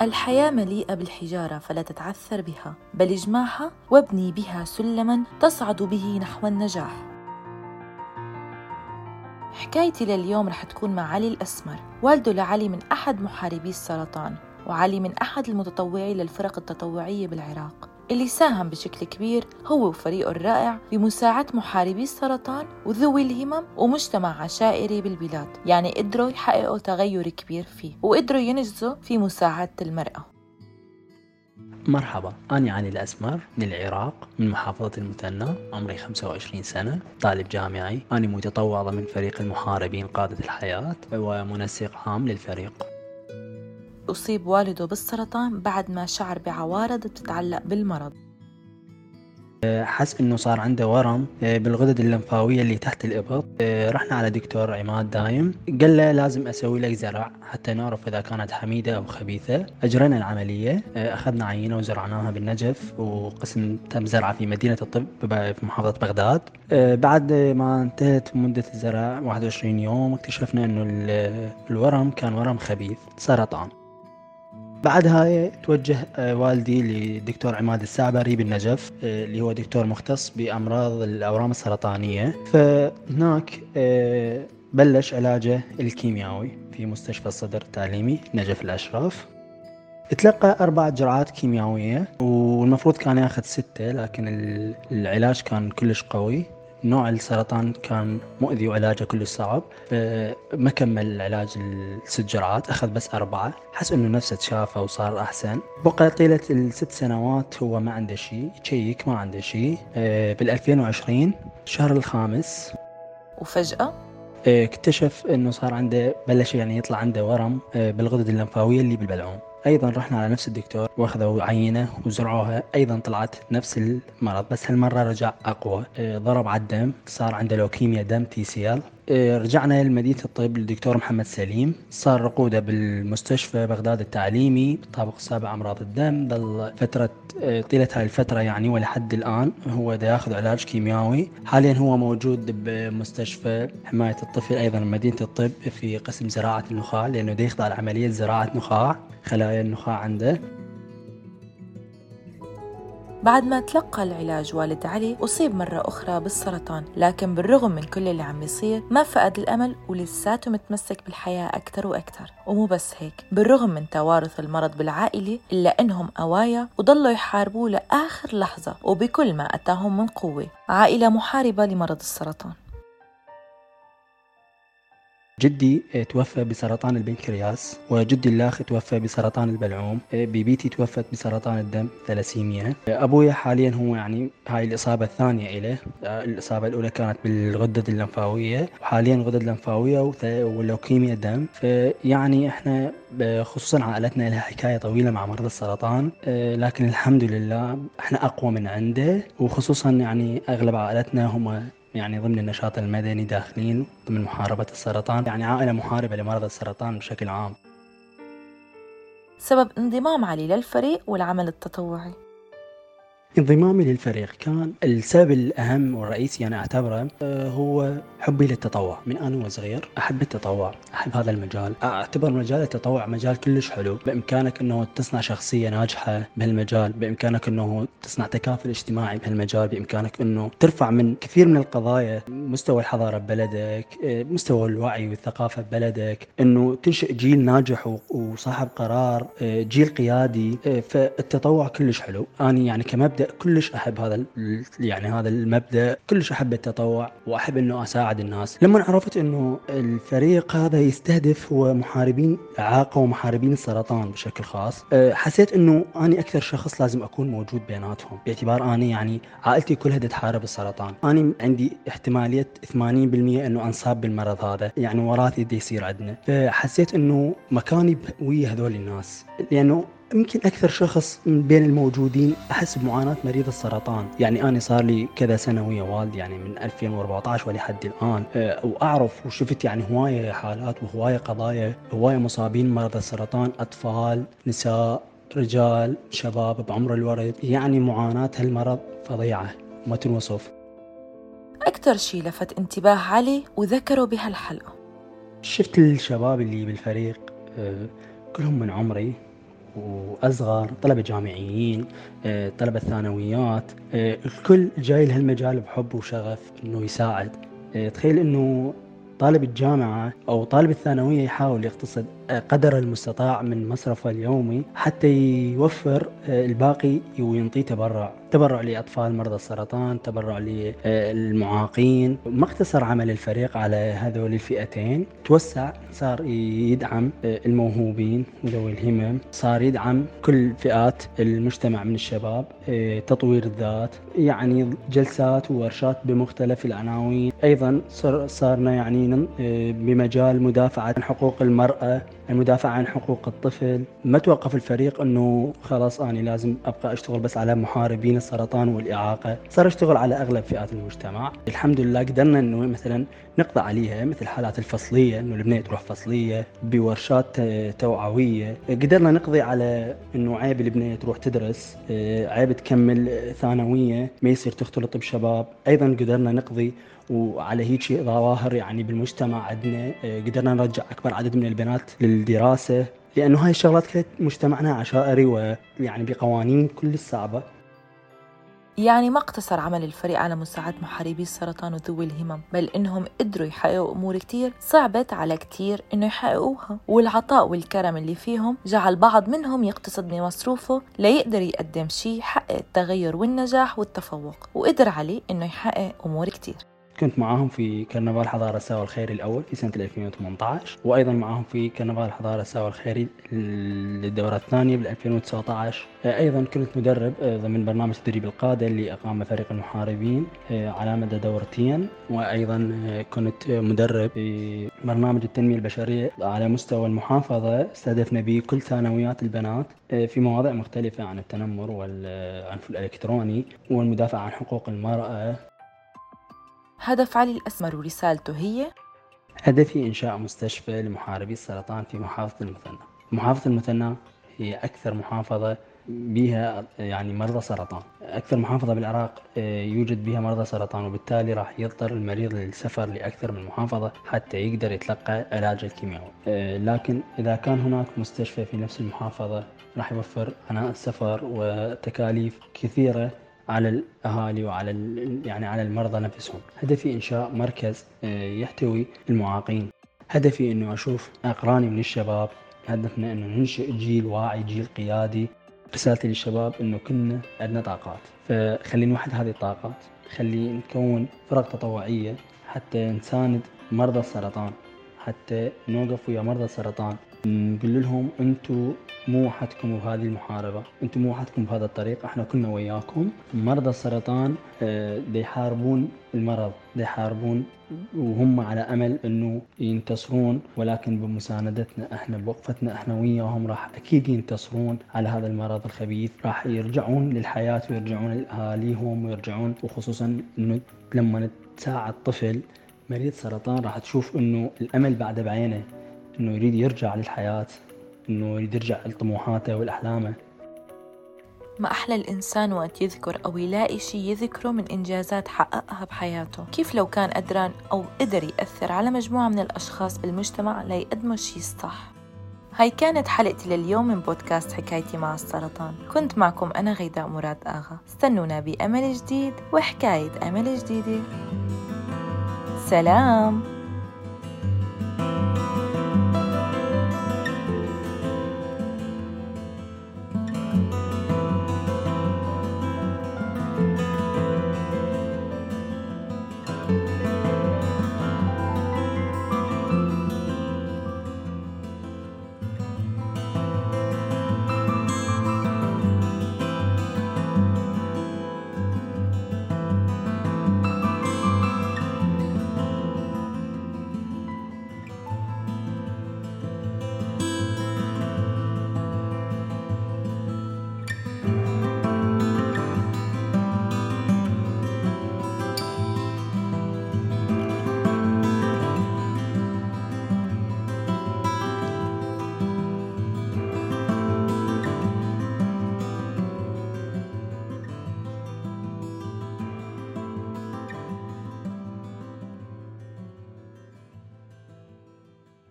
الحياة مليئة بالحجارة فلا تتعثر بها بل اجمعها وابني بها سلما تصعد به نحو النجاح. حكايتي لليوم رح تكون مع علي الأسمر والده لعلي من أحد محاربي السرطان وعلي من أحد المتطوعين للفرق التطوعية بالعراق. اللي ساهم بشكل كبير هو وفريقه الرائع بمساعدة محاربي السرطان وذوي الهمم ومجتمع عشائري بالبلاد. يعني قدروا يحققوا تغير كبير فيه وقدروا ينجزوا في مساعدة المرأة. مرحبا أنا علي الأسمر من العراق من محافظة المثنى عمري 25 سنة طالب جامعي. أنا متطوع ضمن فريق المحاربين قادة الحياة ومنسق عام للفريق. أصيب والده بالسرطان بعد ما شعر بعوارض بتتعلق بالمرض. حس إنه صار عنده ورم آه، بالغدد اللمفاوية اللي تحت الإبط. آه، رحنا على دكتور عماد دايم. قال له لازم أسوي لك زرع حتى نعرف إذا كانت حميدة أو خبيثة. أجرينا العملية أخذنا عينة وزرعناها بالنجف وقسم تم زرعها في مدينة الطب في محافظة بغداد. بعد ما انتهت مدة الزرع 21 يوم اكتشفنا إنه الورم كان ورم خبيث سرطان. بعدها توجه آه، والدي لدكتور عماد السعبري بالنجف آه، اللي هو دكتور مختص بأمراض الأورام السرطانية. فهناك آه، بلش علاجه الكيميائي في مستشفى الصدر التعليمي نجف الأشراف. تلقى أربع جرعات كيميائية والمفروض كان ياخذ ستة لكن العلاج كان كلش قوي. نوع السرطان كان مؤذي وعلاجه كلش صعب. ما كمل العلاج الست جرعات أخذ بس أربعة. حس إنه نفسه تشافى وصار أحسن. بقى طيلة الست سنوات هو ما عنده شيء. يشيك ما عنده شيء. بال 2020 الشهر الخامس. وفجأة؟ اكتشف إنه صار عنده بلش يعني يطلع عنده ورم بالغدد اللمفاوية اللي بالبلعوم. أيضا رحنا على نفس الدكتور وأخذوا عينة وزرعوها. أيضا طلعت نفس المرض بس هالمرة رجع أقوى. آه، ضرب على الدم صار عنده لوكيميا دم T-cell رجعنا لمدينة الطب للدكتور محمد سليم. صار رقودة بالمستشفى بغداد التعليمي بالطابق السابع أمراض الدم. ظل فترة آه، طيلة هاي الفترة يعني ولحد الآن هو دا ياخذ علاج كيميائي. حاليا هو موجود بمستشفى حماية الطفل أيضا مدينة الطب في قسم زراعة النخاع لأنه دا يخضع لعملية زراعة نخاع خلايا النخاع عنده. بعد ما تلقى العلاج والد علي أصيب مرة أخرى بالسرطان. لكن بالرغم من كل اللي عم بيصير ما فقد الأمل ولساته متمسك بالحياة أكثر وأكثر. ومو بس هيك بالرغم من توارث المرض بالعائلة إلا إنهم أوايا وضلوا يحاربوه لآخر لحظة وبكل ما أتاهم من قوة. عائلة محاربة لمرض السرطان. جدي آه، توفى بسرطان البنكرياس وجدي الأخ توفى بسرطان البلعوم آه، بيبيتي توفت بسرطان الدم ثلاسيميا آه، أبويا حاليا هو يعني هاي الإصابة الثانية له الإصابة الأولى كانت بالغدد اللمفاوية وحاليا غدد لمفاويه ولوكيميا دم. فيعني إحنا خصوصا عائلتنا لها حكاية طويلة مع مرض السرطان لكن الحمد لله إحنا أقوى من عنده. وخصوصا يعني أغلب عائلتنا هم يعني ضمن النشاط المدني داخلين ضمن محاربة السرطان يعني عائلة محاربة لمرضى السرطان بشكل عام. سبب انضمام علي للفريق والعمل التطوعي. انضمامي للفريق كان السبب الأهم والرئيسي أنا أعتبره آه، هو حبي للتطوع. من أنا وصغير أحب التطوع أحب هذا المجال. أعتبر مجال التطوع مجال كلش حلو. بإمكانك أنه تصنع شخصية ناجحة بهالمجال بإمكانك أنه تصنع تكافل اجتماعي بهالمجال بإمكانك أنه ترفع من كثير من القضايا مستوى الحضارة ببلدك مستوى الوعي والثقافة ببلدك أنه تنشئ جيل ناجح وصاحب قرار جيل قيادي. فالتطوع كلش حلو. أنا يعني كمبدأ كلش أحب هذا يعني هذا المبدأ. كلش أحب التطوع وأحب إنه أساعد الناس. لما عرفت إنه الفريق هذا يستهدف هو محاربين الاعاقه ومحاربين السرطان بشكل خاص أه، حسيت إنه اني أكثر شخص لازم أكون موجود بيناتهم. باعتبار اني يعني عائلتي كلها تحارب السرطان اني عندي احتمالية 80% إنه انصاب بالمرض هذا. يعني وراثي يصير عندنا. فحسيت إنه مكاني ويا هذول الناس. لأنه يمكن أكثر شخص من بين الموجودين أحس بمعاناة مريض السرطان. يعني أنا صار لي كذا سنة ويا والدي يعني من 2014 ولحد الآن. أه، وأعرف وشفت يعني هواية حالات وهواية قضايا هواية مصابين مرضى السرطان أطفال نساء رجال شباب بعمر الورد يعني معاناة هالمرض فظيعة ما تنوصف. أكثر شيء لفت انتباه علي وذكروا بهالحلقة. شفت الشباب اللي بالفريق أه، كلهم من عمري. وأصغر طلبة جامعيين آه، طلبة ثانويات آه، الكل جاي لهالمجال بحب وشغف إنه يساعد. آه، تخيل إنه طالب الجامعة أو طالب الثانوية يحاول يقتصد قدر المستطاع من مصرفه اليومي حتى يوفر الباقي وينطيه تبرع. تبرع لأطفال مرضى السرطان تبرع للمعاقين. ما اقتصر عمل الفريق على هذول الفئتين توسع صار يدعم الموهوبين وذوي الهمم. صار يدعم كل فئات المجتمع من الشباب تطوير الذات يعني جلسات وورشات بمختلف العناوين أيضا صارنا يعني بمجال مدافعة حقوق المرأة. المدافعة عن حقوق الطفل. ما توقف الفريق أنه خلاص أنا لازم أبقى أشتغل بس على محاربين السرطان والإعاقة؟ صار أشتغل على أغلب فئات المجتمع. الحمد لله قدرنا أنه مثلا نقضى عليها مثل حالات الفصلية أنه البنية تروح فصلية بورشات توعوية. قدرنا نقضي على أنه عيب البنية تروح تدرس عيب تكمل ثانوية ما يصير تختلط بشباب. أيضا قدرنا نقضي وعلى هيك ظواهر يعني بالمجتمع عندنا قدرنا نرجع أكبر عدد من البنات للدراسة لأنه هاي الشغلات كانت مجتمعنا عشائري ويعني بقوانين كل صعبه يعني ما اقتصر عمل الفريق على مساعدة محاربي السرطان وذوي الهمم بل إنهم قدروا يحققوا أمور كتير صعبت على كتير إنه يحققوها. والعطاء والكرم اللي فيهم جعل بعض منهم يقتصد بمصروفه ليقدر يقدم شيء يحقق التغير والنجاح والتفوق وقدر عليه إنه يحقق أمور كتير. كنت معاهم في كرنفال حضارة ساوى الخيري الأول في سنة 2018 وأيضا معاهم في كرنفال حضارة ساوى الخيري للدورة الثانية بال 2019 أيضا كنت مدرب آه، ضمن برنامج تدريب القادة اللي أقام فريق المحاربين آه، على مدى دورتين. وأيضا آه، كنت مدرب في برنامج التنمية البشرية على مستوى المحافظة. استهدفنا به كل ثانويات البنات في مواضيع مختلفة عن التنمر والعنف الإلكتروني والمدافعة عن حقوق المرأة. هدف علي الأسمر ورسالته هي هدفي إنشاء مستشفى لمحاربي السرطان في محافظة المثنى. محافظة المثنى هي أكثر محافظة بها يعني مرضى سرطان. أكثر محافظة بالعراق آه، يوجد بها مرضى سرطان وبالتالي راح يضطر المريض للسفر لأكثر من محافظة حتى يقدر يتلقى علاج الكيماوي. آه، لكن إذا كان هناك مستشفى في نفس المحافظة راح يوفر عناء السفر وتكاليف كثيرة على الأهالي وعلى يعني على المرضى نفسهم. هدفي انشاء مركز آه، يحتوي المعاقين. هدفي إنه أشوف أقراني من الشباب. هدفنا إنه ننشئ جيل واعي جيل قيادي. رسالتي للشباب إنه كنا عندنا طاقات. فخلي نوحد هذه الطاقات. خلي نكون فرق تطوعية حتى نساند مرضى السرطان. حتى نوقف ويا مرضى السرطان. نقول لهم أنتم مو وحدكم بهذه المحاربة أنتم مو وحدكم بهذا الطريق إحنا كلنا وياكم. مرضى السرطان آه، دي يحاربون المرض دي يحاربون وهم على أمل إنه ينتصرون ولكن بمساندتنا إحنا بوقفتنا إحنا وياهم راح أكيد ينتصرون على هذا المرض الخبيث. راح يرجعون للحياة ويرجعون لأهاليهم ويرجعون وخصوصا إنه لما تساعد طفل مريض سرطان راح تشوف إنه الأمل بعد بعينه. إنه يريد يرجع للحياة إنه يريد يرجع لطموحاته والاحلامه ما أحلى الإنسان وقت يذكر أو يلاقي شيء يذكره من إنجازات حققها بحياته. كيف لو كان قدران أو قدر يأثر على مجموعة من الأشخاص بالمجتمع ليقدموا الشيء الصح هاي كانت حلقتي لليوم من بودكاست حكايتي مع السرطان. كنت معكم أنا غيداء مراد آغا. استنونا بأمل جديد وحكاية أمل جديدة. سلام!